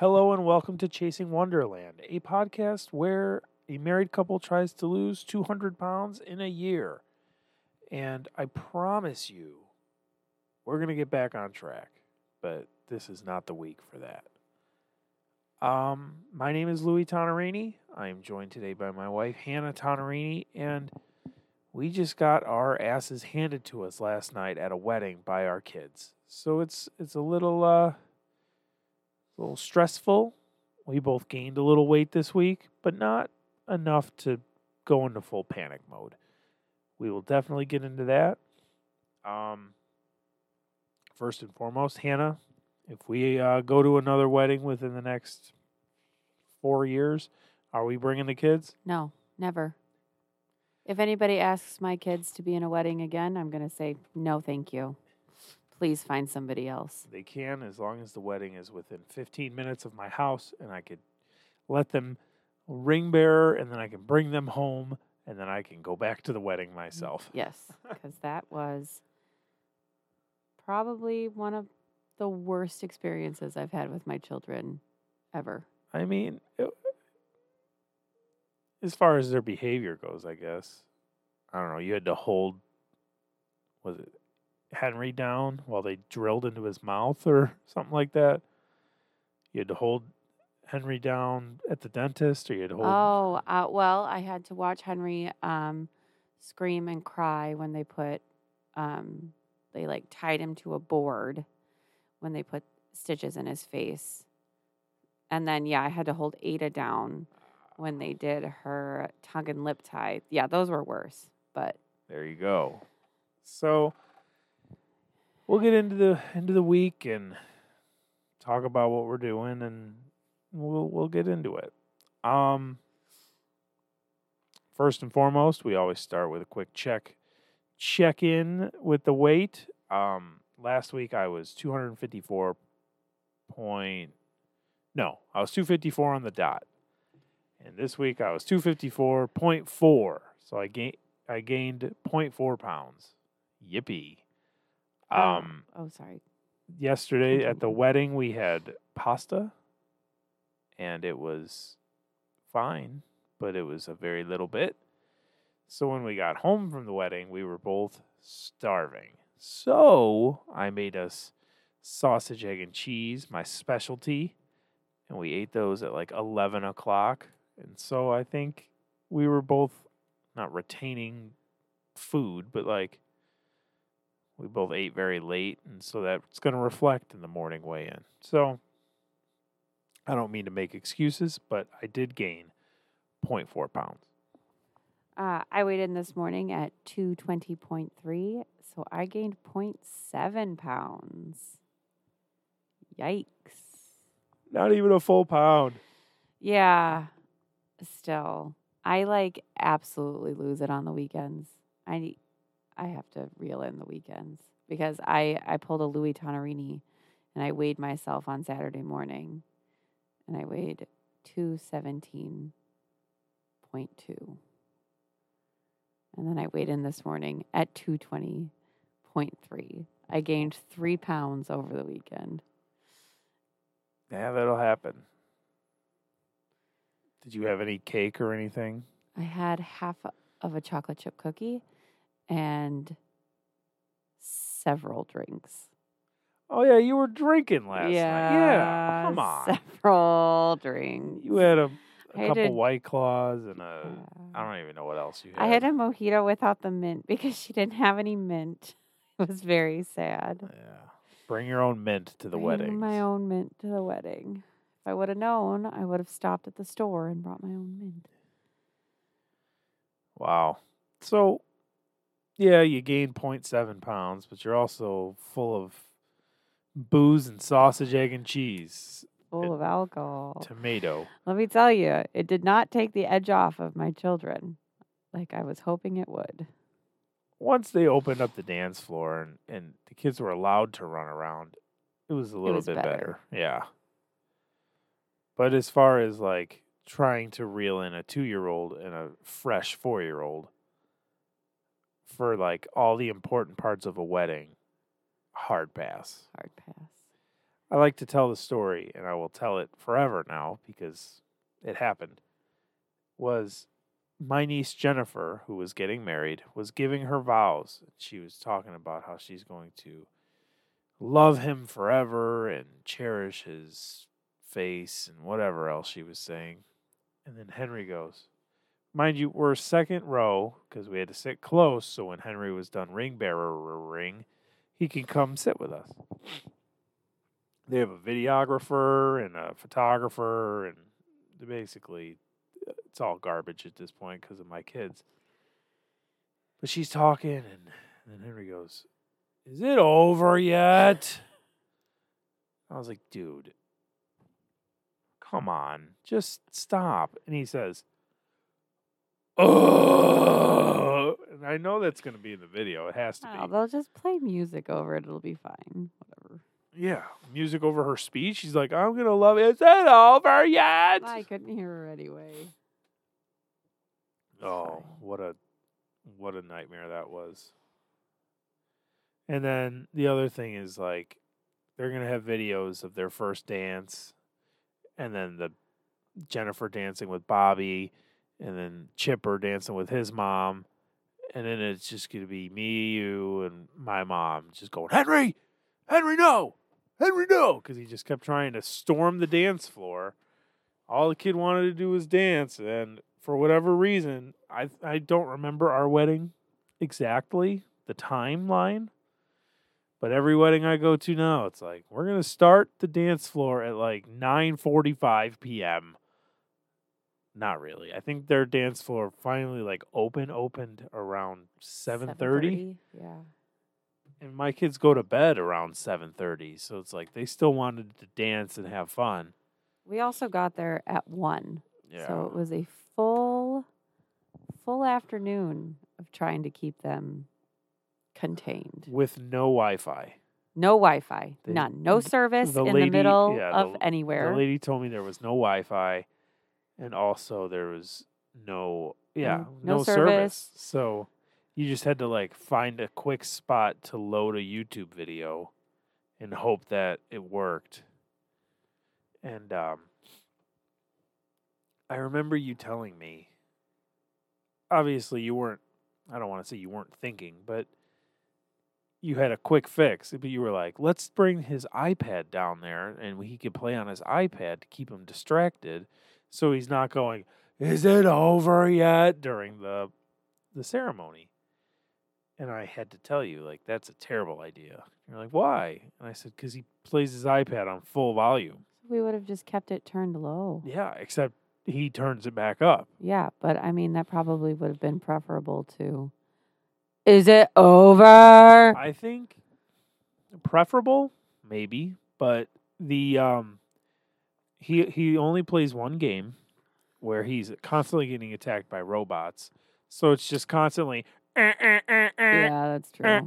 Hello and welcome to Chasing Wonderland, a podcast where a married couple tries to lose 200 pounds in a year. And I promise you, we're going to get back on track, but this is not the week for that. Um, my name is Louie Tonarini. I am joined today by my wife, Hannah Tonarini, and we just got our asses handed to us last night at a wedding by our kids. So it's it's a little uh a little stressful. We both gained a little weight this week, but not enough to go into full panic mode. We will definitely get into that. Um first and foremost, Hannah, if we uh, go to another wedding within the next 4 years, are we bringing the kids? No, never. If anybody asks my kids to be in a wedding again, I'm going to say, no, thank you. Please find somebody else. They can as long as the wedding is within 15 minutes of my house and I could let them ring bearer and then I can bring them home and then I can go back to the wedding mm, myself. Yes, because that was probably one of the worst experiences I've had with my children ever. I mean, it, as far as their behavior goes, I guess. I don't know. You had to hold, was it Henry down while they drilled into his mouth or something like that? You had to hold Henry down at the dentist, or you had to hold. Oh, uh, well, I had to watch Henry um, scream and cry when they put, um, they like tied him to a board when they put stitches in his face. And then, yeah, I had to hold Ada down when they did her tongue and lip tie. Yeah, those were worse. But There you go. So we'll get into the into the week and talk about what we're doing and we'll we'll get into it. Um first and foremost, we always start with a quick check check in with the weight. Um last week I was 254 point no, I was 254 on the dot. And this week I was 254.4. So I gained I gained 0.4 pounds. Yippee. Oh, Um, oh, sorry. yesterday at the wedding we had pasta and it was fine, but it was a very little bit. So when we got home from the wedding, we were both starving. So I made us sausage, egg, and cheese, my specialty, and we ate those at like 11 o'clock. And so I think we were both not retaining food, but like we both ate very late, and so that's going to reflect in the morning weigh in. So I don't mean to make excuses, but I did gain 0.4 pounds. Uh, I weighed in this morning at 220.3, so I gained 0.7 pounds. Yikes. Not even a full pound. Yeah, still. I like absolutely lose it on the weekends. I I have to reel in the weekends because I I pulled a Louie Tonarini and I weighed myself on Saturday morning and I weighed 217.2. And then I weighed in this morning at 220.3. I gained 3 pounds over the weekend. Yeah, that'll happen. Did you have any cake or anything? I had half of a chocolate chip cookie and several drinks. Oh yeah, you were drinking last night. Yeah, come on. Several drinks. You had a couple did- white claws and a. Yeah. I don't even know what else you had. I had a mojito without the mint because she didn't have any mint. It was very sad. Yeah. Bring your own mint to the Bring wedding. My own mint to the wedding. If I would have known, I would have stopped at the store and brought my own mint. Wow. So, yeah, you gain 0.7 pounds, but you're also full of booze and sausage, egg, and cheese, Full It- of alcohol. tomato. Let me tell you, it did not take the edge off of my children like I was hoping it would. Once they opened up the dance floor and, and the kids were allowed to run around, it was a little was bit better. better. Yeah. But as far as like trying to reel in a two year old and a fresh four year old for like all the important parts of a wedding, hard pass. Hard pass. I like to tell the story, and I will tell it forever now because it happened. Was my niece Jennifer, who was getting married, was giving her vows. She was talking about how she's going to love him forever and cherish his face and whatever else she was saying. And then Henry goes, Mind you, we're second row because we had to sit close so when Henry was done ring bearer ring, he can come sit with us. They have a videographer and a photographer, and basically, uh, it's all garbage at this point because of my kids. But she's talking, and, and then Henry goes, Is it over yet? I was like, Dude, come on, just stop. And he says, Oh, and I know that's going to be in the video. It has to Oh, be. they'll just play music over it. It'll be fine. Whatever. Yeah, music over her speech. She's like, I'm going to love it. Is it over yet? I couldn't hear her anyway. Oh, fine. what a what a nightmare that was. And then the other thing is like they're gonna have videos of their first dance and then the Jennifer dancing with Bobby and then Chipper dancing with his mom. And then it's just gonna be me, you, and my mom just going, Henry, Henry, no, Henry, no, because he just kept trying to storm the dance floor. All the kid wanted to do was dance, and for whatever reason, I I don't remember our wedding exactly the timeline. But every wedding I go to now, it's like we're gonna start the dance floor at like nine forty five p.m. Not really. I think their dance floor finally like open opened around seven thirty, 7:30? Yeah. and my kids go to bed around seven thirty. So it's like they still wanted to dance and have fun. We also got there at one. Yeah. So it was a full full afternoon of trying to keep them contained. with no Wi-Fi. No Wi-Fi, none. No service the in lady- the middle yeah, of the- anywhere. The lady told me there was no Wi-Fi, and also there was no yeah no no, service. So you just had to like find a quick spot to load a YouTube video, and hope that it worked. And um, I remember you telling me. Obviously, you weren't. I don't want to say you weren't thinking, but you had a quick fix. But you were like, let's bring his iPad down there and he could play on his iPad to keep him distracted so he's not going, is it over yet during the the ceremony. And I had to tell you, like, that's a terrible idea. You're like, why? And I said, because he plays his iPad on full volume. we would have just kept it turned low. Yeah, except he turns it back up. Yeah, but I mean that probably would have been preferable to Is it over? I think preferable, maybe, but the um he he only plays one game where he's constantly getting attacked by robots. So it's just constantly yeah, that's true.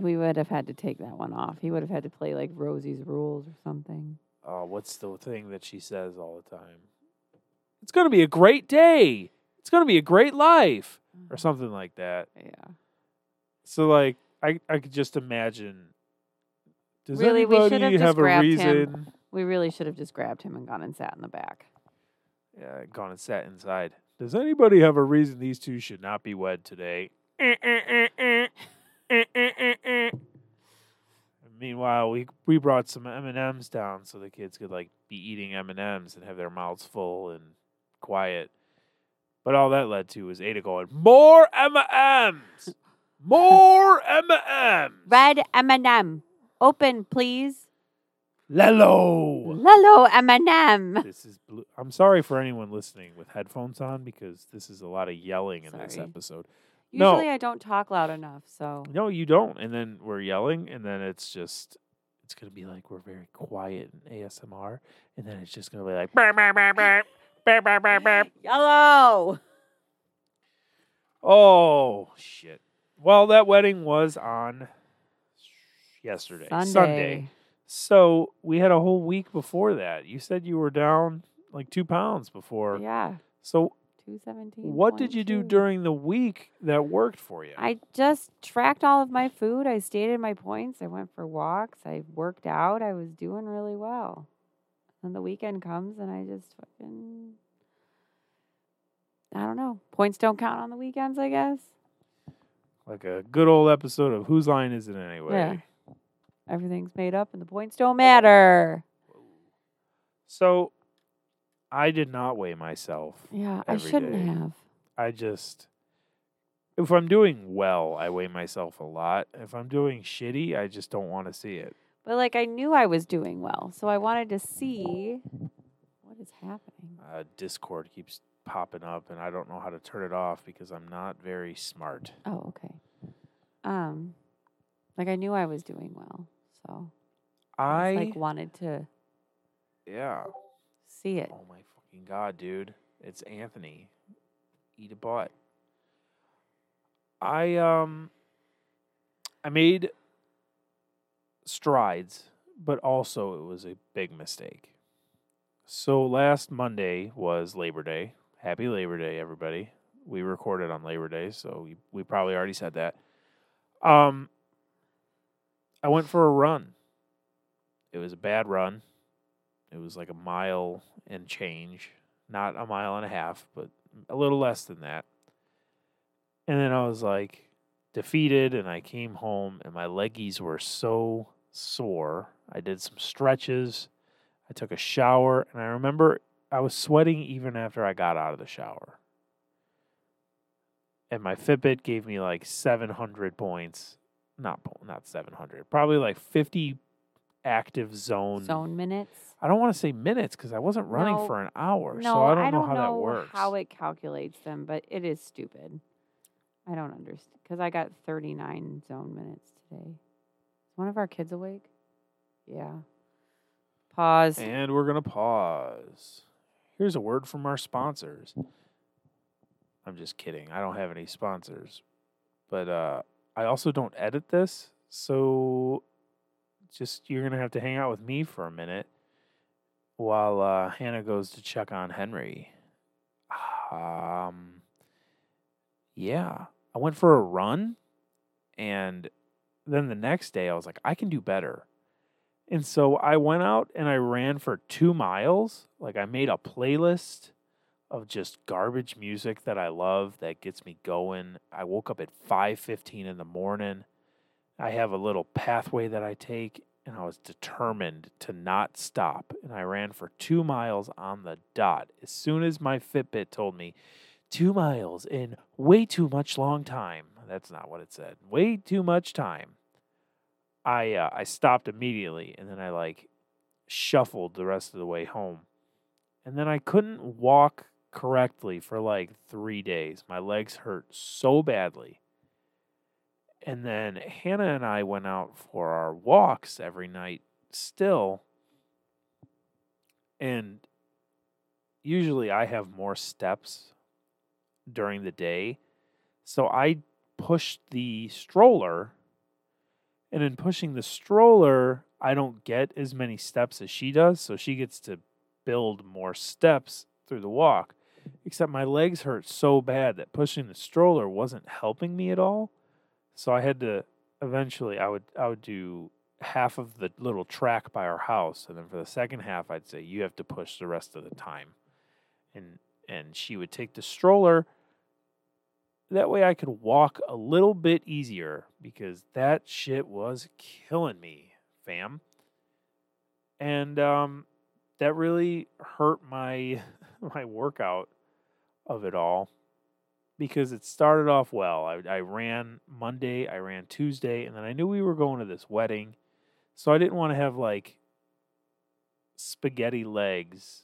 We would have had to take that one off. He would have had to play like Rosie's Rules or something. Oh, what's the thing that she says all the time? It's going to be a great day. It's going to be a great life or something like that. Yeah. So like I I could just imagine does Really, we should have anybody just have a grabbed him. reason? We really should have just grabbed him and gone and sat in the back. Yeah, gone and sat inside. Does anybody have a reason these two should not be wed today? Meanwhile, we we brought some M and M's down so the kids could like be eating M and M's and have their mouths full and quiet. But all that led to was Ada going more M and M's, more M and M's. Red M&M. Open, please. Lello. Lello M&M. This is blue. I'm sorry for anyone listening with headphones on because this is a lot of yelling in this Sorry. episode. No. Usually I don't talk loud enough, so No, you don't. And then we're yelling, and then it's just it's gonna be like we're very quiet in ASMR, and then it's just gonna be like. Yellow. Oh shit. Well, that wedding was on yesterday, Sunday. So we had a whole week before that. You said you were down like two pounds before. Yeah. So two seventeen. What did you do during the week that worked for you? I just tracked all of my food. I stated my points. I went for walks. I worked out. I was doing really well. And the weekend comes and I just fucking I don't know. Points don't count on the weekends, I guess. like a good old episode of Whose Line Is It Anyway? Everything's made up and the points don't matter. So I did not weigh myself. Yeah, I shouldn't day. have. I just if I'm doing well, I weigh myself a lot. If I'm doing shitty, I just don't want to see it. But like I knew I was doing well, so I wanted to see what is happening. Uh, Discord keeps popping up, and I don't know how to turn it off because I'm not very smart. Oh, okay. Um, like I knew I was doing well, so I I just, like wanted to yeah. see it. Oh my fucking god, dude! It's Anthony. Eat a butt. I um. I made strides, but also it was a big mistake. So last Monday was Labor Day. Happy Labor Day, everybody. We recorded on Labor Day, so we, we probably already said that. Um, I went for a run. It was a bad run. It was like a mile and change, not a mile and a half, but a little less than that. And then I was like defeated, and I came home, and my leggies were so sore. I did some stretches. I took a shower, and I remember I was sweating even after I got out of the shower. And my Fitbit gave me like 700 points. Not not 700. Probably like 50 active zone. Zone minutes. I don't want to say minutes because I wasn't running No. for an hour. No, so I don't, know how that works. how it calculates them, but it is stupid. I don't understand because I got 39 zone minutes today. Is one of our kids awake? Yeah. Pause. And we're going to pause. Here's a word from our sponsors. I'm just kidding. I don't have any sponsors. But uh, I also don't edit this. So just you're to have to hang out with me for a minute while uh, Hannah goes to check on Henry. Um, yeah. I went for a run. And then the next day, I was like, I can do better. And so I went out and I ran for two miles. Like I made a playlist of just garbage music that I love that gets me going. I woke up at 5:15 in the morning. I have a little pathway that I take and I was determined to not stop and I ran for 2 miles on the dot. As soon as my Fitbit told me 2 miles in way too much long time. That's not what it said. Way too much time. I uh, I stopped immediately and then I like shuffled the rest of the way home. And then I couldn't walk correctly for like 3 days. My legs hurt so badly. And then Hannah and I went out for our walks every night still. And usually I have more steps during the day. So I pushed the stroller and in pushing the stroller, I don't get as many steps as she does. So she gets to build more steps through the walk. Except my legs hurt so bad that pushing the stroller wasn't helping me at all. So I had to eventually I would I would do half of the little track by our house and then for the second half I'd say you have to push the rest of the time. And and she would take the stroller that way I could walk a little bit easier because that shit was killing me, fam. And um, that really hurt my my workout of it all because it started off well. I, I ran Monday, I ran Tuesday, and then I knew we were going to this wedding, so I didn't want to have like spaghetti legs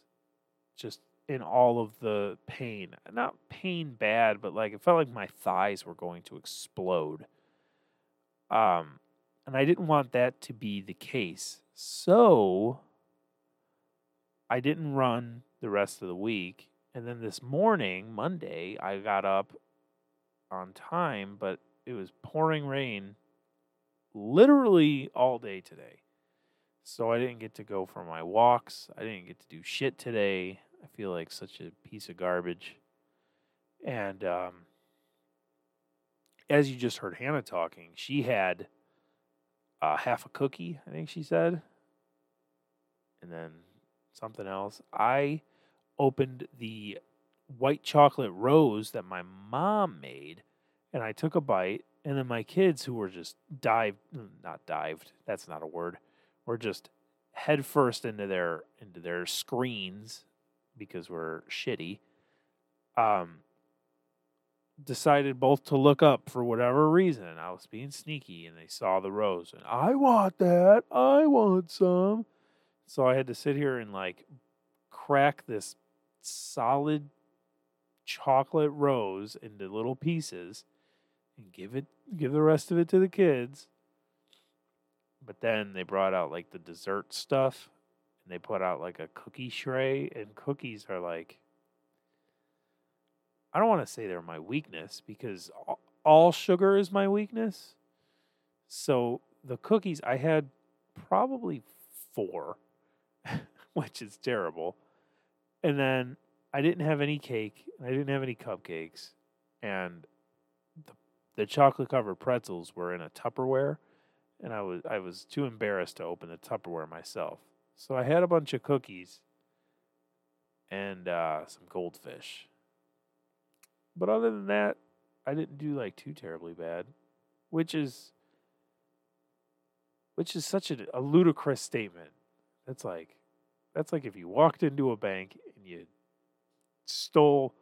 just in all of the pain. Not pain bad, but like it felt like my thighs were going to explode. Um and I didn't want that to be the case. So I didn't run the rest of the week. And then this morning, Monday, I got up on time, but it was pouring rain literally all day today. So I didn't get to go for my walks. I didn't get to do shit today. I feel like such a piece of garbage. And um, as you just heard Hannah talking, she had uh, half a cookie, I think she said, and then something else. I opened the white chocolate rose that my mom made, and I took a bite. And then my kids, who were just dived, mm, not dived, that's not a word, were just head first into their into their screens because we're shitty. Um, decided both to look up for whatever reason. I was being sneaky, and they saw the rose, and I want that. I want some. So I had to sit here and like crack this solid chocolate rose into little pieces and give it give the rest of it to the kids. But then they brought out like the dessert stuff and they put out like a cookie tray and cookies are like I don't want to say they're my weakness because all, sugar is my weakness. So the cookies I had probably 4 which is terrible. And then I didn't have any cake, and I didn't have any cupcakes, and the the chocolate covered pretzels were in a Tupperware, and I was I was too embarrassed to open the Tupperware myself. So I had a bunch of cookies and uh, some goldfish. But other than that, I didn't do like too terribly bad, which is which is such a, a ludicrous statement. That's like that's like if you walked into a bank and you stole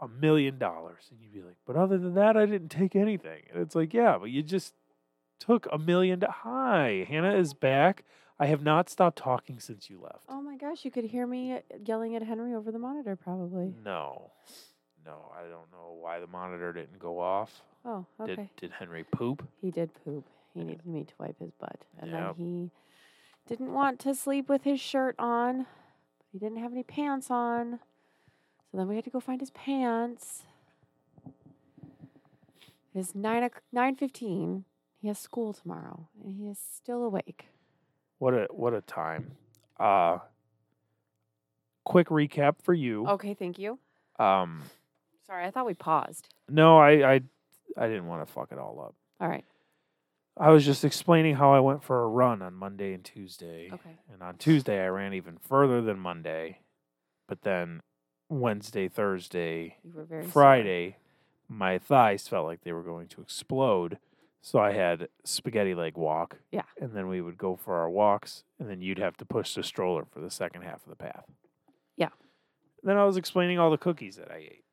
a million dollars and you'd be like, but other than that, I didn't take anything. And it's like, yeah, but you just took a million. Do- Hi, Hannah is back. I have not stopped talking since you left. Oh my gosh, you could hear me yelling at Henry over the monitor, probably. No, no, I don't know why the monitor didn't go off. Oh, okay. Did did Henry poop? He did poop. He needed me to wipe his butt. And Yep. then he didn't want to sleep with his shirt on. He didn't have any pants on. So then we had to go find his pants. It is nine o'c- nine fifteen. He has school tomorrow, and he is still awake. What a what a time. Uh quick recap for you. Okay, thank you. Um Sorry, I thought we paused. no, I I I didn't want to fuck it all up. All right. I was just explaining how I went for a run on Monday and Tuesday. Okay. And on Tuesday I ran even further than Monday. But then Wednesday, Thursday, You were sore. Friday, my thighs felt like they were going to explode. So I had spaghetti leg walk. Yeah. And then we would go for our walks, and then you'd have to push the stroller for the second half of the path. Yeah. Then I was explaining all the cookies that I ate.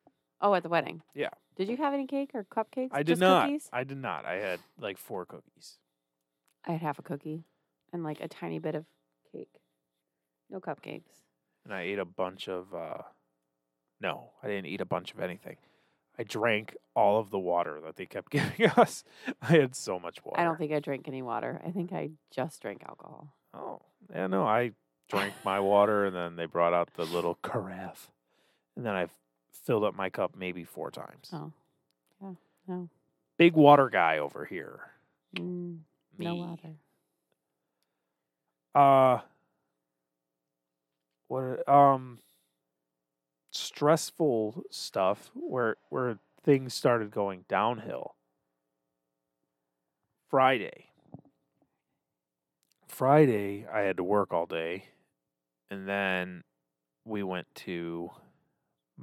Oh, at the wedding. Yeah. Did you have any cake or cupcakes? I did Just not. Cookies? I did not. I had like four cookies. I had half a cookie and like a tiny bit of cake. No cupcakes. And I ate a bunch of uh no, I didn't eat a bunch of anything. I drank all of the water that they kept giving us. I had so much water. I don't think I drank any water. I think I just drank alcohol. Oh, yeah, no, I drank my water and then they brought out the little carafe. And then I filled up my cup maybe four times. Oh, yeah, no, Big water guy over here. mm, no water. Uh what um stressful stuff where where things started going downhill. Friday. Friday I had to work all day and then we went to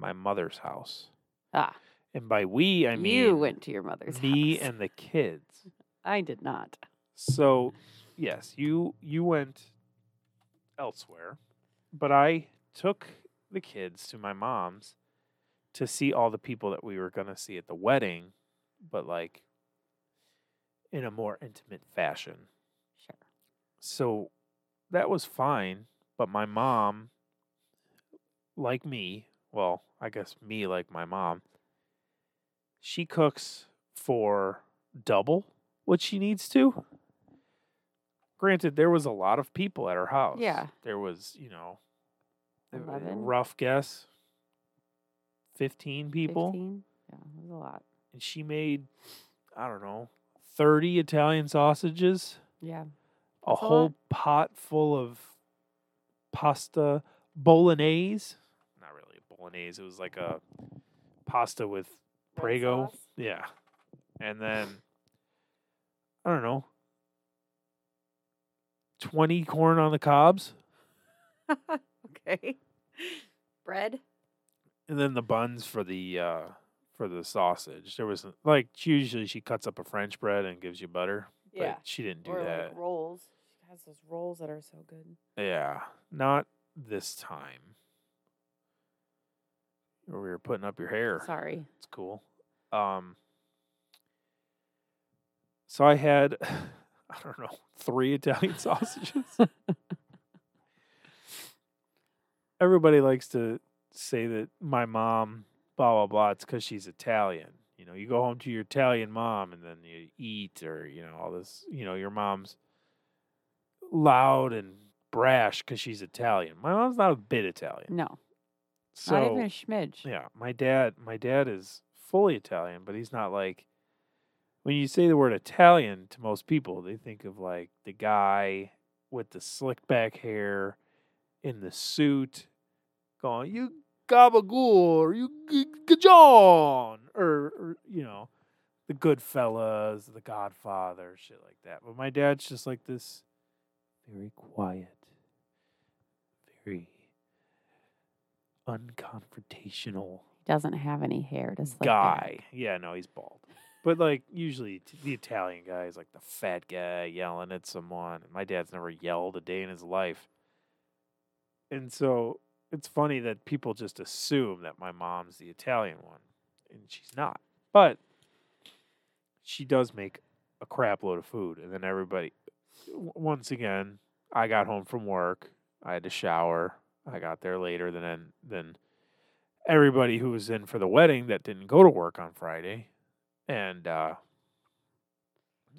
my mother's house. Ah, And by we I mean you went to your mother's me house. and the kids. I did not. So, yes, you you went elsewhere, but I took the kids to my mom's to see all the people that we were going to see at the wedding, but like in a more intimate fashion. Sure. So that was fine, but my mom like me, well, I guess me like my mom, she cooks for double what she needs to. Granted, there was a lot of people at her house. Yeah. There was, you know, a- a 11? rough guess, 15 people. 15? Yeah, it was a lot. And she made, I don't know, 30 Italian sausages, Yeah. a That's a whole lot. pot full of pasta bolognese. Not really a bolognese, it was like a pasta with Prego. Yeah. And then I don't know. 20 corn on the cobs okay. Bread. and then the buns for the uh for the sausage. There was like usually she cuts up a french bread and gives you butter, but she didn't do or that. like rolls. She has those rolls that are so good. Yeah, not this time. We were putting up your hair. Sorry. It's cool. Um so I had I don't know, three Italian sausages. Everybody likes to say that my mom blah blah blah it's cuz she's Italian. You know, you go home to your Italian mom and then you eat or you know all this, you know, your mom's loud and brash cuz she's Italian. My mom's not a bit Italian. No, So not even a schmidge. yeah, my dad, my dad is fully Italian, but he's not like when you say the word Italian to most people, they think of like the guy with the slick back hair in the suit going, "You gabagool," or you gajon, or, or you know, the Goodfellas, the Godfather, shit like that. But my dad's just like this very quiet, very unconfrontational He doesn't have any hair to slick guy. back. Yeah, no, he's bald. But like usually t- the Italian guy is like the fat guy yelling at someone. My dad's never yelled a day in his life. And so it's funny that people just assume that my mom's the Italian one and she's not. But she does make a crap load of food and then everybody w- once again, I got home from work. I had to shower. I got there later than than everybody who was in for the wedding that didn't go to work on Friday, and uh,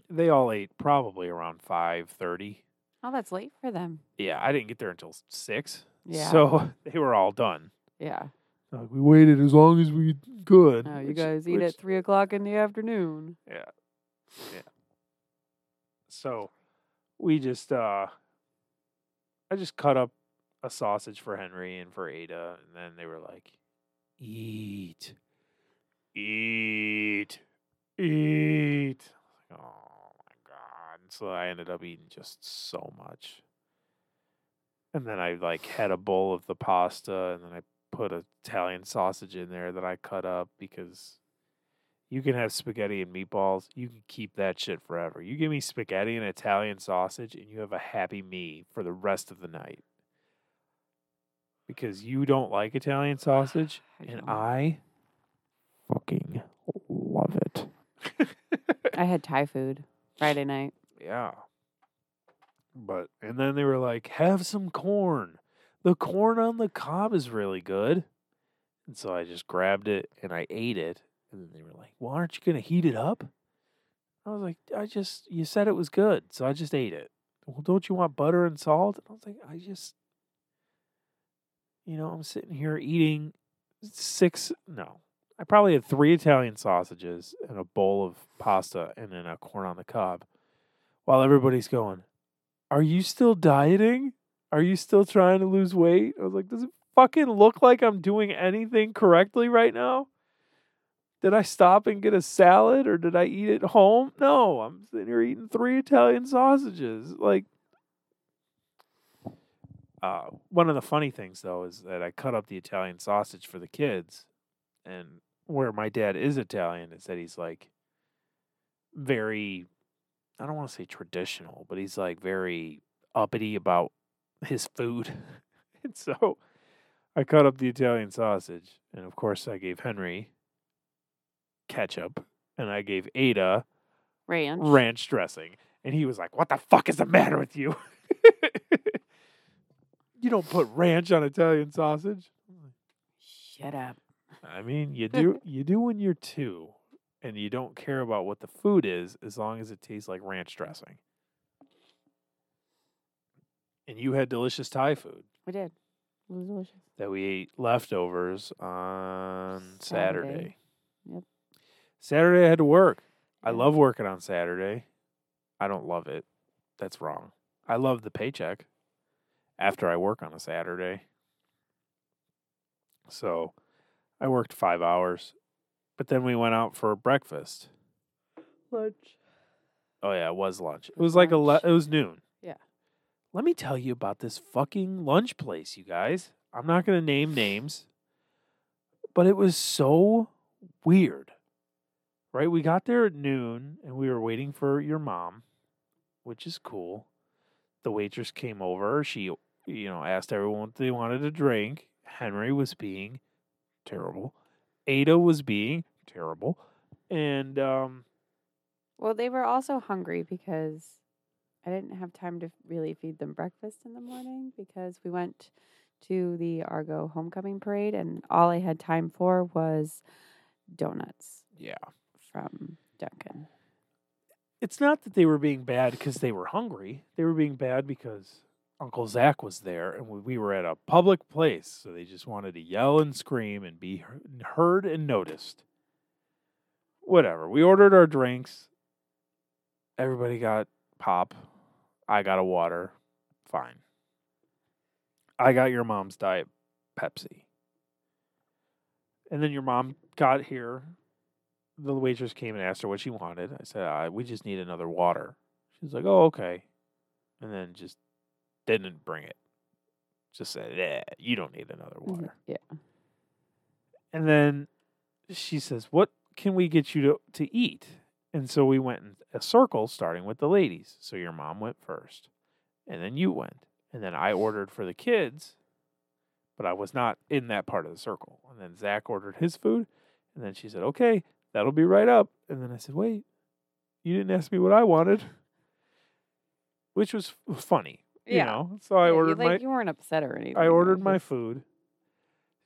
they all ate probably around five thirty. Oh, that's late for them. Yeah, I didn't get there until six. Yeah. So they were all done. Yeah. Like, we waited as long as we could. Oh, you which- guys eat which- at three o'clock in the afternoon. Yeah. Yeah. So we just uh I just cut up a sausage for Henry and for Ada and then they were like eat eat eat oh my god so I ended up eating just so much and then I like had a bowl of the pasta and then I put Italian sausage in there that I cut up because you can have spaghetti and meatballs. You can keep that shit forever. You give me spaghetti and Italian sausage, and you have a happy me for the rest of the night. Because you don't like Italian sausage, I and. I fucking love it. I had Thai food Friday night. Yeah. But and then they were like, "Have some corn. The corn on the cob is really good." And so I just grabbed it and I ate it. And then they were like, "Well, aren't you going to heat it up?" I was like, "I just you said it was good, so I just ate it." Well, don't you want butter and salt? And I was like, "I just you know, I'm sitting here eating six no. I probably had three Italian sausages and a bowl of pasta and then a corn on the cob while everybody's going, Are you still dieting? Are you still trying to lose weight? I was like, Does it fucking look like I'm doing anything correctly right now? Did I stop and get a salad or did I eat at home? No, I'm sitting here eating three Italian sausages. Like, uh, one of the funny things though is that I cut up the Italian sausage for the kids, and where my dad is Italian is that he's like very I don't want to say traditional, but he's like very uppity about his food. and so I cut up the Italian sausage, and of course I gave Henry ketchup, and I gave Ada Ranch. ranch dressing, and he was like, "What the fuck is the matter with you? you don't put ranch on Italian sausage." Shut up. I mean, you do you do when you're two, and you don't care about what the food is as long as it tastes like ranch dressing. And you had delicious Thai food We did. It was delicious. that we ate leftovers on Saturday. Saturday. Yep. Saturday I had to work. I love working on Saturday. I don't love it. That's wrong. I love the paycheck after I work on a Saturday. So I worked five hours But then we went out for breakfast. Lunch. Oh yeah, it was lunch. It was like a le- it was noon. Yeah. Let me tell you about this fucking lunch place, you guys. I'm not going to name names, but it was so weird. Right? We got there at noon and we were waiting for your mom, which is cool. The waitress came over. She, you know, asked everyone what they wanted to drink. Henry was being terrible. Ada was being terrible. And um Well, they were also hungry because I didn't have time to really feed them breakfast in the morning because we went to the Argo homecoming parade and all I had time for was donuts yeah. from Dunkin'. it's not that they were being bad because they were hungry. They were being bad because Uncle Zach was there and we, we were at a public place. So they just wanted to yell and scream and be heard and noticed. Whatever. We ordered our drinks. Everybody got pop. I got a water. Fine. I got your mom's diet Pepsi. And then your mom got here the waitress came and asked her what she wanted. I said, uh, "We just need another water." She's like, "Oh, okay," and then just didn't bring it. Just said, "Yeah, you don't need another Mhm. water." Yeah. And then she says, "What can we get you to to eat?" And so we went in a circle, starting with the ladies. So your mom went first, and then you went, and then I ordered for the kids, but I was not in that part of the circle. And then Zach ordered his food, and then she said, "Okay, that'll be right up." And then I said, "Wait, you didn't ask me what I wanted," which was funny, you Yeah. know. So I Yeah, you, ordered like, my You weren't upset or anything. I ordered my food.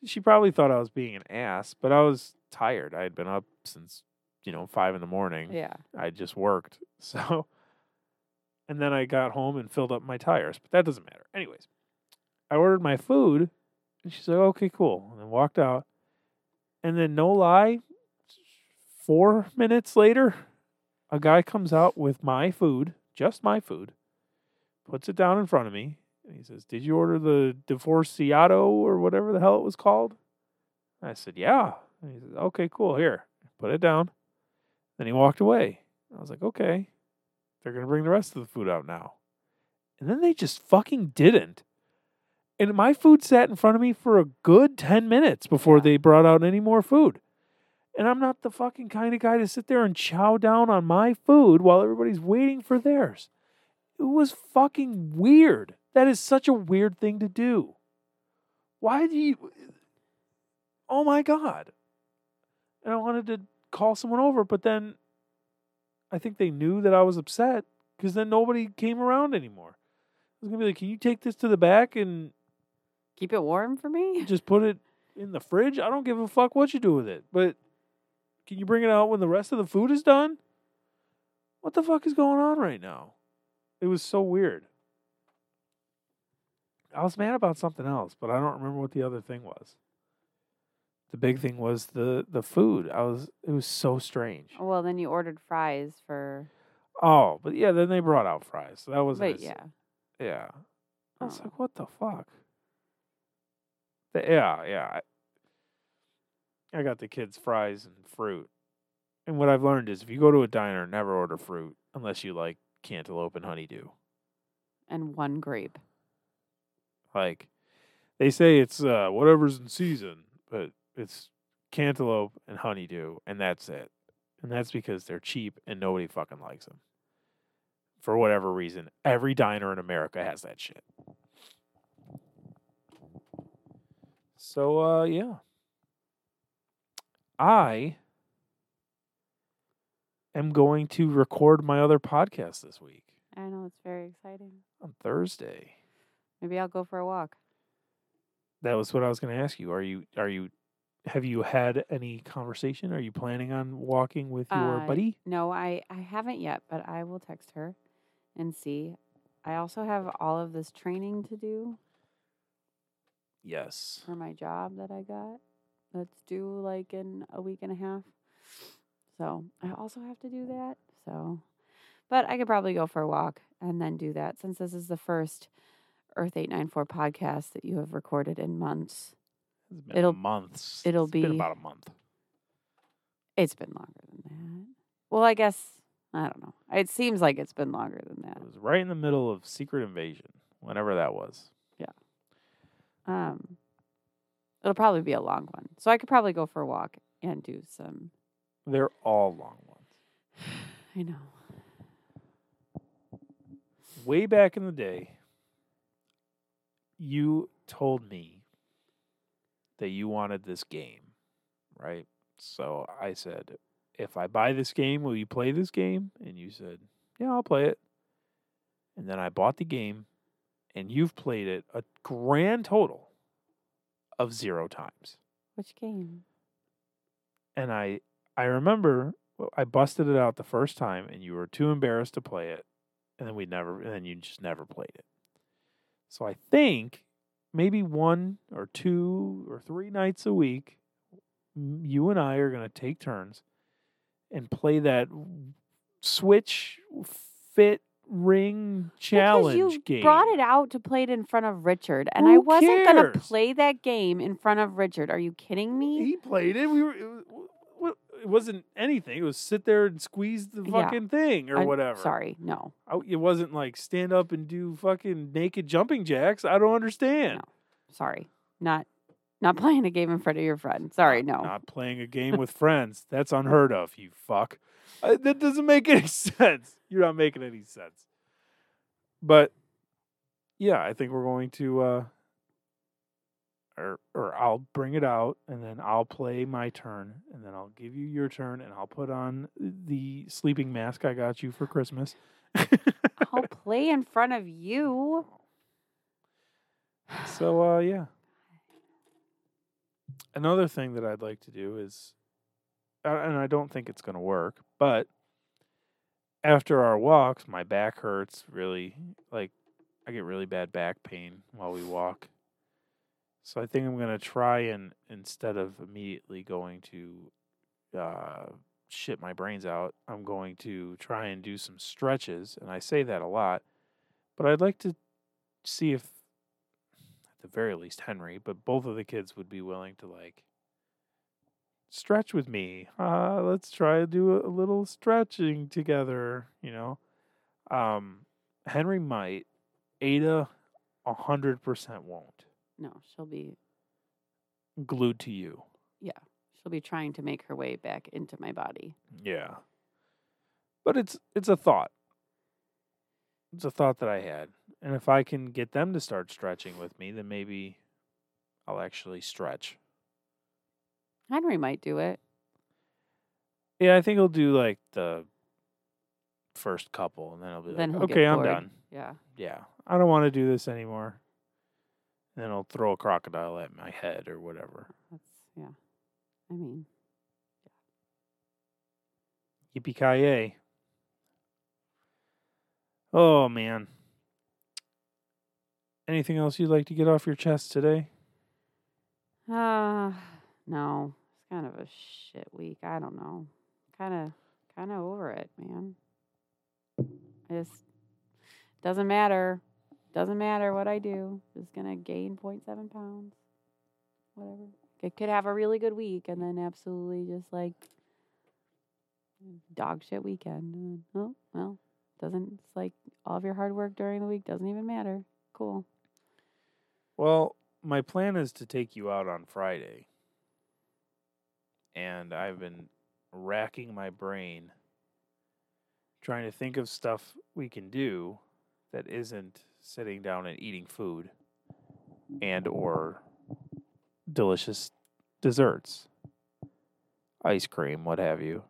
She probably thought I was being an ass, but I was tired. I had been up since, you know, five in the morning. Yeah. I just worked. So, and then I got home and filled up my tires, but that doesn't matter. Anyways, I ordered my food and she's like, okay, cool. And then walked out. And then, no lie, four minutes later, a guy comes out with my food, just my food, puts it down in front of me, and he says, Did you order the divorciato or whatever the hell it was called? I said, Yeah. And he says, Okay, cool. Here, put it down. Then he walked away. I was like, Okay, they're going to bring the rest of the food out now. And then they just fucking didn't. And my food sat in front of me for a good 10 minutes before Yeah. they brought out any more food. And I'm not the fucking kind of guy to sit there and chow down on my food while everybody's waiting for theirs. It was fucking weird. That is such a weird thing to do. Why do you. Oh my God. And I wanted to call someone over, but then I think they knew that I was upset because then nobody came around anymore. I was going to be like, can you take this to the back and Keep it warm for me. just put it in the fridge? I don't give a fuck what you do with it, but can you bring it out when the rest of the food is done? What the fuck is going on right now? It was so weird. I was mad about something else, but I don't remember what the other thing was. The big thing was the the food. I was it was so strange. Oh, well, then you ordered fries for. Oh, but yeah, then they brought out fries. So that was But nice. yeah. Yeah. I was Oh. like, what the fuck? The, yeah, yeah. I, I got the kids fries and fruit. And what I've learned is if you go to a diner, never order fruit unless you like cantaloupe and honeydew. And one grape. Like they say it's uh, whatever's in season, but it's cantaloupe and honeydew, and that's it. And that's because they're cheap and nobody fucking likes them. For whatever reason, every diner in America has that shit. So uh yeah. I am going to record my other podcast this week I know it's very exciting. on Thursday. Maybe I'll go for a walk. That was what I was going to ask you. Are you are you have you had any conversation? Are you planning on walking with your Uh, buddy? No, I, I haven't yet, but I will text her and see. I also have all of this training to do Yes. for my job that I got. That's due like in a week and a half. So I also have to do that. So, but I could probably go for a walk and then do that since this is the first Earth 894 podcast that you have recorded in months. It's been It'll- months. it'll It's been be- about a month. It's been longer than that. Well, I guess I don't know. It seems like it's been longer than that. It was right in the middle of Secret Invasion, whenever that was. Yeah. Um, it'll probably be a long one, so I could probably go for a walk and do some. They're all long ones. I know. Way back in the day, you told me that you wanted this game, right? So I said, if I buy this game, will you play this game? And you said, yeah, I'll play it. And then I bought the game, and you've played it a grand total of zero times. Which game? And I I remember I busted it out the first time, and you were too embarrassed to play it, and then we never, and then you just never played it. So I think maybe one or two or three nights a week, you and I are going to take turns and play that Switch Fit Ring Challenge because you game. brought it out to play it in front of Richard, and I wasn't gonna play that game in front of Richard. Are you kidding me? He played it. We were. It, was, it wasn't anything. It was sit there and squeeze the Yeah. fucking thing or I'm whatever. Sorry, no. I, it wasn't like stand up and do fucking naked jumping jacks. I don't understand. Sorry, not not playing a game in front of your friend. Sorry, no. Not playing a game with friends. That's unheard of, you fuck. Uh, that doesn't make any sense. You're not making any sense. But yeah, I think we're going to uh or or I'll bring it out and then I'll play my turn and then I'll give you your turn and I'll put on the sleeping mask I got you for Christmas. I'll play in front of you. So uh yeah. Another thing that I'd like to do is and I don't think it's going to work, but after our walks, my back hurts really like I get really bad back pain while we walk. So I think I'm to try and instead of immediately going to uh shit my brains out, I'm going to try and do some stretches and I say that a lot, but I'd like to see if at the very least Henry, but both of the kids would be willing to like stretch with me. Uh, let's try to do a, a little stretching together, you know. Um, Henry might. Ada a hundred percent won't. No, she'll be Glued to you. Yeah. She'll be trying to make her way back into my body. Yeah. But it's it's a thought. It's a thought that I had. And if I can get them to start stretching with me, then maybe I'll actually stretch. Henry might do it. Yeah, I think he'll do like the first couple, and then he'll be Then like, he'll "Okay, I'm bored." done. Yeah. Yeah, I don't want to do this anymore." And then he'll throw a crocodile at my head or whatever. That's yeah. I mean, Yippee ki yay! Oh man. Anything else you'd like to get off your chest today? uh no. It's kind of a shit week. I don't know. Kind of kind of over it, man. I just doesn't matter. Doesn't matter what I do. Just gonna gain 0.7 pounds. Whatever. It could have a really good week and then absolutely just like dog shit weekend. Oh well, doesn't it's like all of your hard work during the week doesn't even matter. Cool. Well, my plan is to take you out on Friday. And I've been racking my brain trying to think of stuff we can do that isn't sitting down and eating food and or delicious desserts. Ice cream, what have you.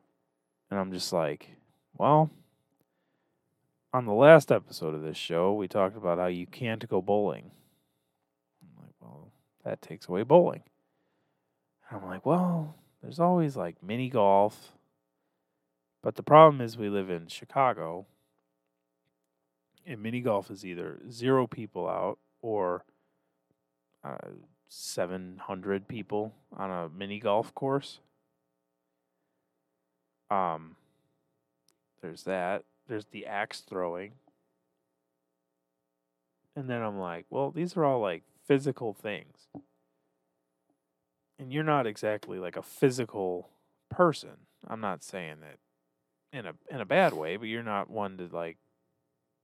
And I'm just like, well, on the last episode of this show, we talked about how you can't go bowling. I'm like, well, that takes away bowling. And I'm like, well, there's always like mini golf. But the problem is we live in Chicago. And mini golf is either zero people out or uh, 700 people on a mini golf course. Um, there's that. There's the axe throwing. And then I'm like, well, these are all like physical things. And you're not exactly like a physical person. I'm not saying that in a in a bad way, but you're not one to like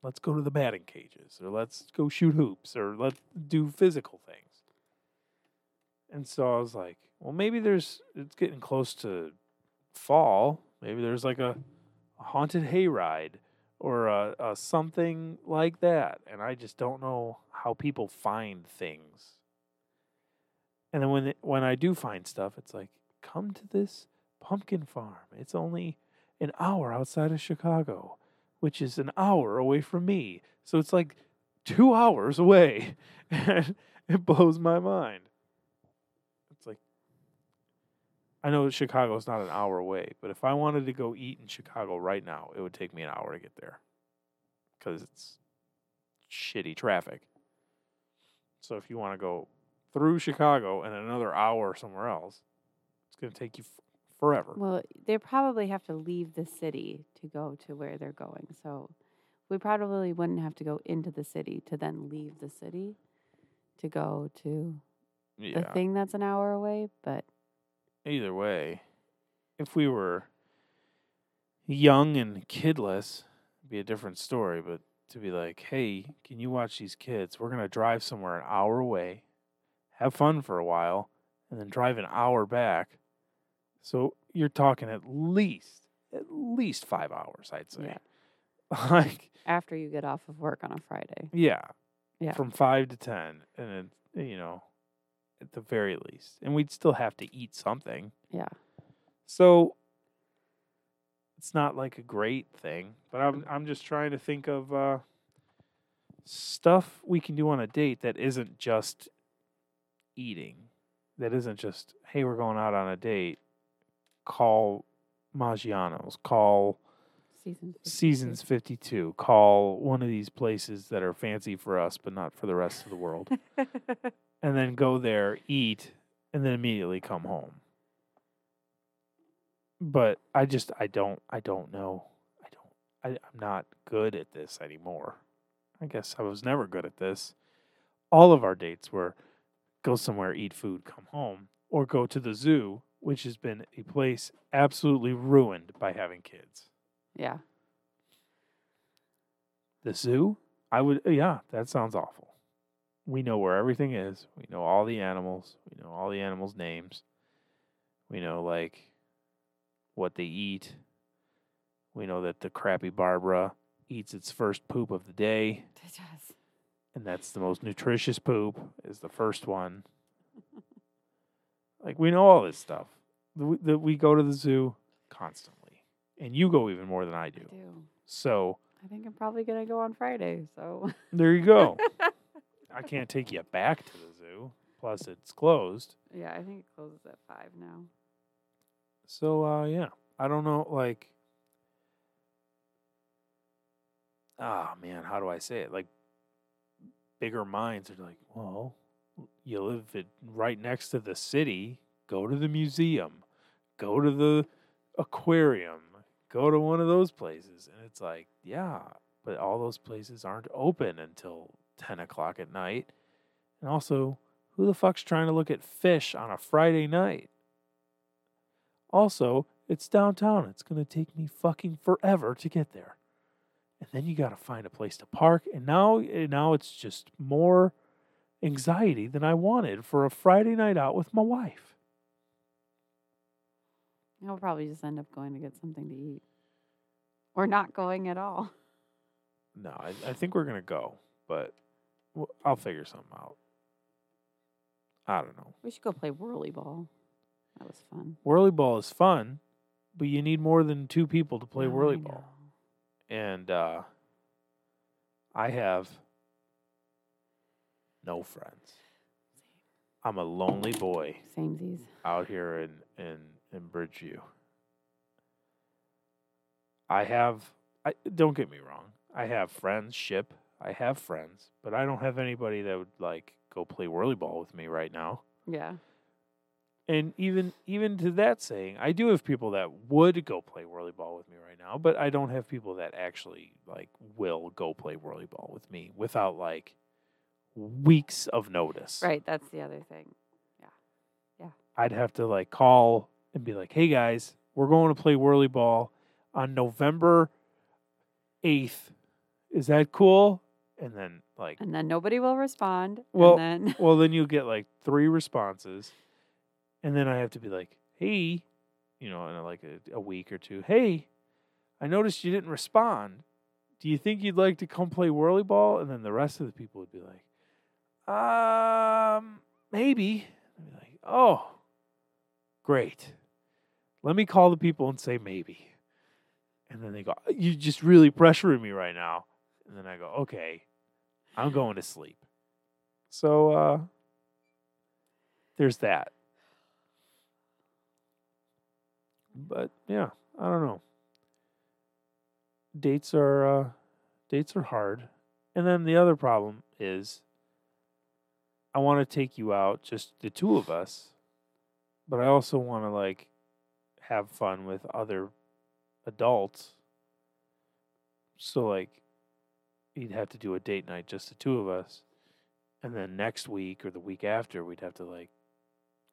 let's go to the batting cages or let's go shoot hoops or let's do physical things. And so I was like, well, maybe there's it's getting close to fall. Maybe there's like a, a haunted hayride or a, a something like that. And I just don't know how people find things. And then when it, when I do find stuff, it's like, come to this pumpkin farm. It's only an hour outside of Chicago, which is an hour away from me. So it's like two hours away. And it blows my mind. It's like, I know Chicago is not an hour away, but if I wanted to go eat in Chicago right now, it would take me an hour to get there because it's shitty traffic. So if you want to go through Chicago and another hour somewhere else, it's going to take you forever. Well, they probably have to leave the city to go to where they're going. So we probably wouldn't have to go into the city to then leave the city to go to the thing that's an hour away. But Either way, if we were young and kidless, it'd be a different story. But to be like, hey, can you watch these kids? We're going to drive somewhere an hour away, have fun for a while, and then drive an hour back. So you're talking at least, at least five hours, I'd say. Yeah. like, after you get off of work on a Friday, yeah. Yeah. From five to 10. And then, you know, at the very least. And we'd still have to eat something. yeah, So it's not like a great thing, but I'm I'm just trying to think of uh, stuff we can do on a date that isn't just eating. That isn't just hey, we're going out on a date. Call Maggiano's. Call season 52. Seasons 52. Call one of these places that are fancy for us, but not for the rest of the world. and then go there, eat, and then immediately come home. But I just I don't I don't know. I don't I, I'm not good at this anymore. I guess I was never good at this. All of our dates were go somewhere, eat food, come home, or go to the zoo, which has been a place absolutely ruined by having kids. yeah, The zoo? I would uh, yeah, that sounds awful. We know where everything is. We know all the animals. We know all the animals' names. We know like what they eat. We know that the capybara eats its first poop of the day, it does. and that's the most nutritious poop is the first one. like we know all this stuff. That we, go to the zoo constantly, and you go even more than I do. I do. So I think I'm probably gonna go on Friday. So there you go. I can't take you back to the zoo. Plus, it's closed. yeah, I think it closes at five now. So, uh, yeah, I don't know. Like, ah, man, how do I say it? Like, bigger minds are like, well, you live it right next to the city. Go to the museum. Go to the aquarium. Go to one of those places. And it's like, yeah, but all those places aren't open until 10 o'clock at night. And also, who the fuck's trying to look at fish on a Friday night? Also, it's downtown. It's going to take me fucking forever to get there. And then you got to find a place to park. And now now it's just more anxiety than I wanted for a Friday night out with my wife. I'll probably just end up going to get something to eat, or not going at all. No, I, I think we're going to go, but I'll figure something out. I don't know. We should go play whirly ball. That was fun. Whirly ball is fun, but you need more than two people to play Oh, whirly ball. and uh, I have no friends. I'm a lonely boy Samesies. out here in in in Bridgeview. I have. I don't get me wrong. I have friends. Ship. I have friends, but I don't have anybody that would like go play whirly ball with me right now. Yeah. And even even to that saying, I do have people that would go play whirly ball with me right now, but I don't have people that actually like will go play whirly ball with me without like weeks of notice. Right. That's the other thing. Yeah. Yeah. I'd have to like call and be like, "Hey guys, we're going to play whirly ball on November 8th. Is that cool? And then, like, And then nobody will respond. Well, and then well, then you get like three responses. And then I have to be like, hey, you know, in like a, a week or two, hey, I noticed you didn't respond. Do you think you'd like to come play whirly ball? And then the rest of the people would be like, um, maybe. Like, oh, great. Let me call the people and say maybe. And then they go, you're just really pressuring me right now. And then I go, okay, I'm going to sleep. So uh there's that. But yeah, I don't know. Dates are uh dates are hard. And then the other problem is I want to take you out just the two of us, but I also want to like have fun with other adults. So like you'd have to do a date night just the two of us and then next week or the week after we'd have to like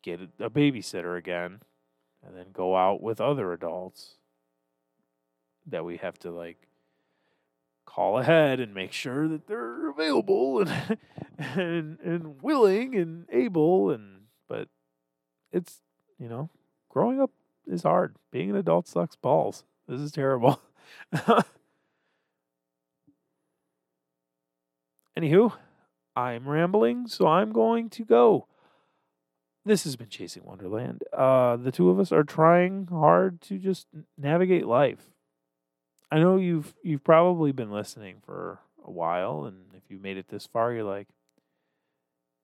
get a babysitter again and then go out with other adults that we have to like call ahead and make sure that they're available and and and willing and able and but it's you know growing up is hard being an adult sucks balls this is terrible anywho I'm rambling, so I'm going to go. This has been Chasing Wonderland. Uh, the two of us are trying hard to just navigate life. I know you've you've probably been listening for a while, and if you made it this far, you're like,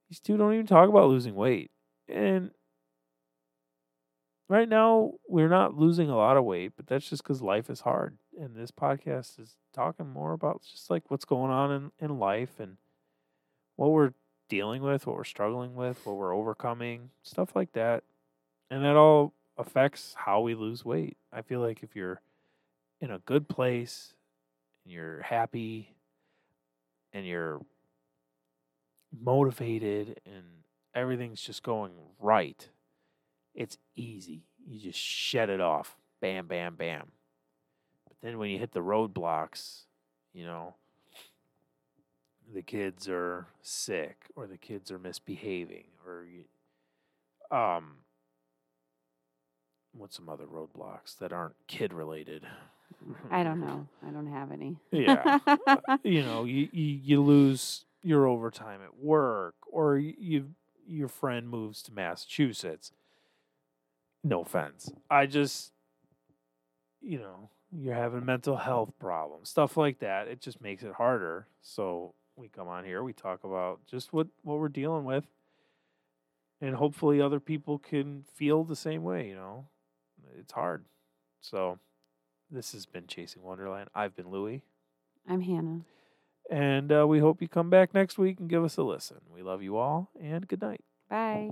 these two don't even talk about losing weight. And right now, we're not losing a lot of weight, but that's just because life is hard. And this podcast is talking more about just like what's going on in, in life and what we're dealing with, what we're struggling with, what we're overcoming, stuff like that. And that all affects how we lose weight. I feel like if you're in a good place and you're happy and you're motivated and everything's just going right, it's easy. You just shed it off. Bam, bam, bam. But then when you hit the roadblocks, you know, the kids are sick or the kids are misbehaving or you, um what's some other roadblocks that aren't kid related I don't know. I don't have any. Yeah. Uh, you know you, you you lose your overtime at work or you your friend moves to massachusetts. No offense. I just you know you're having mental health problems stuff like that. It just makes it harder. So we come on here we talk about just what what we're dealing with. And hopefully other people can feel the same way you know? It's hard. So this has been chasing wonderland i've been louie I'm Hannah. and uh, we hope you come back next week and give us a listen we love you all and good night Bye.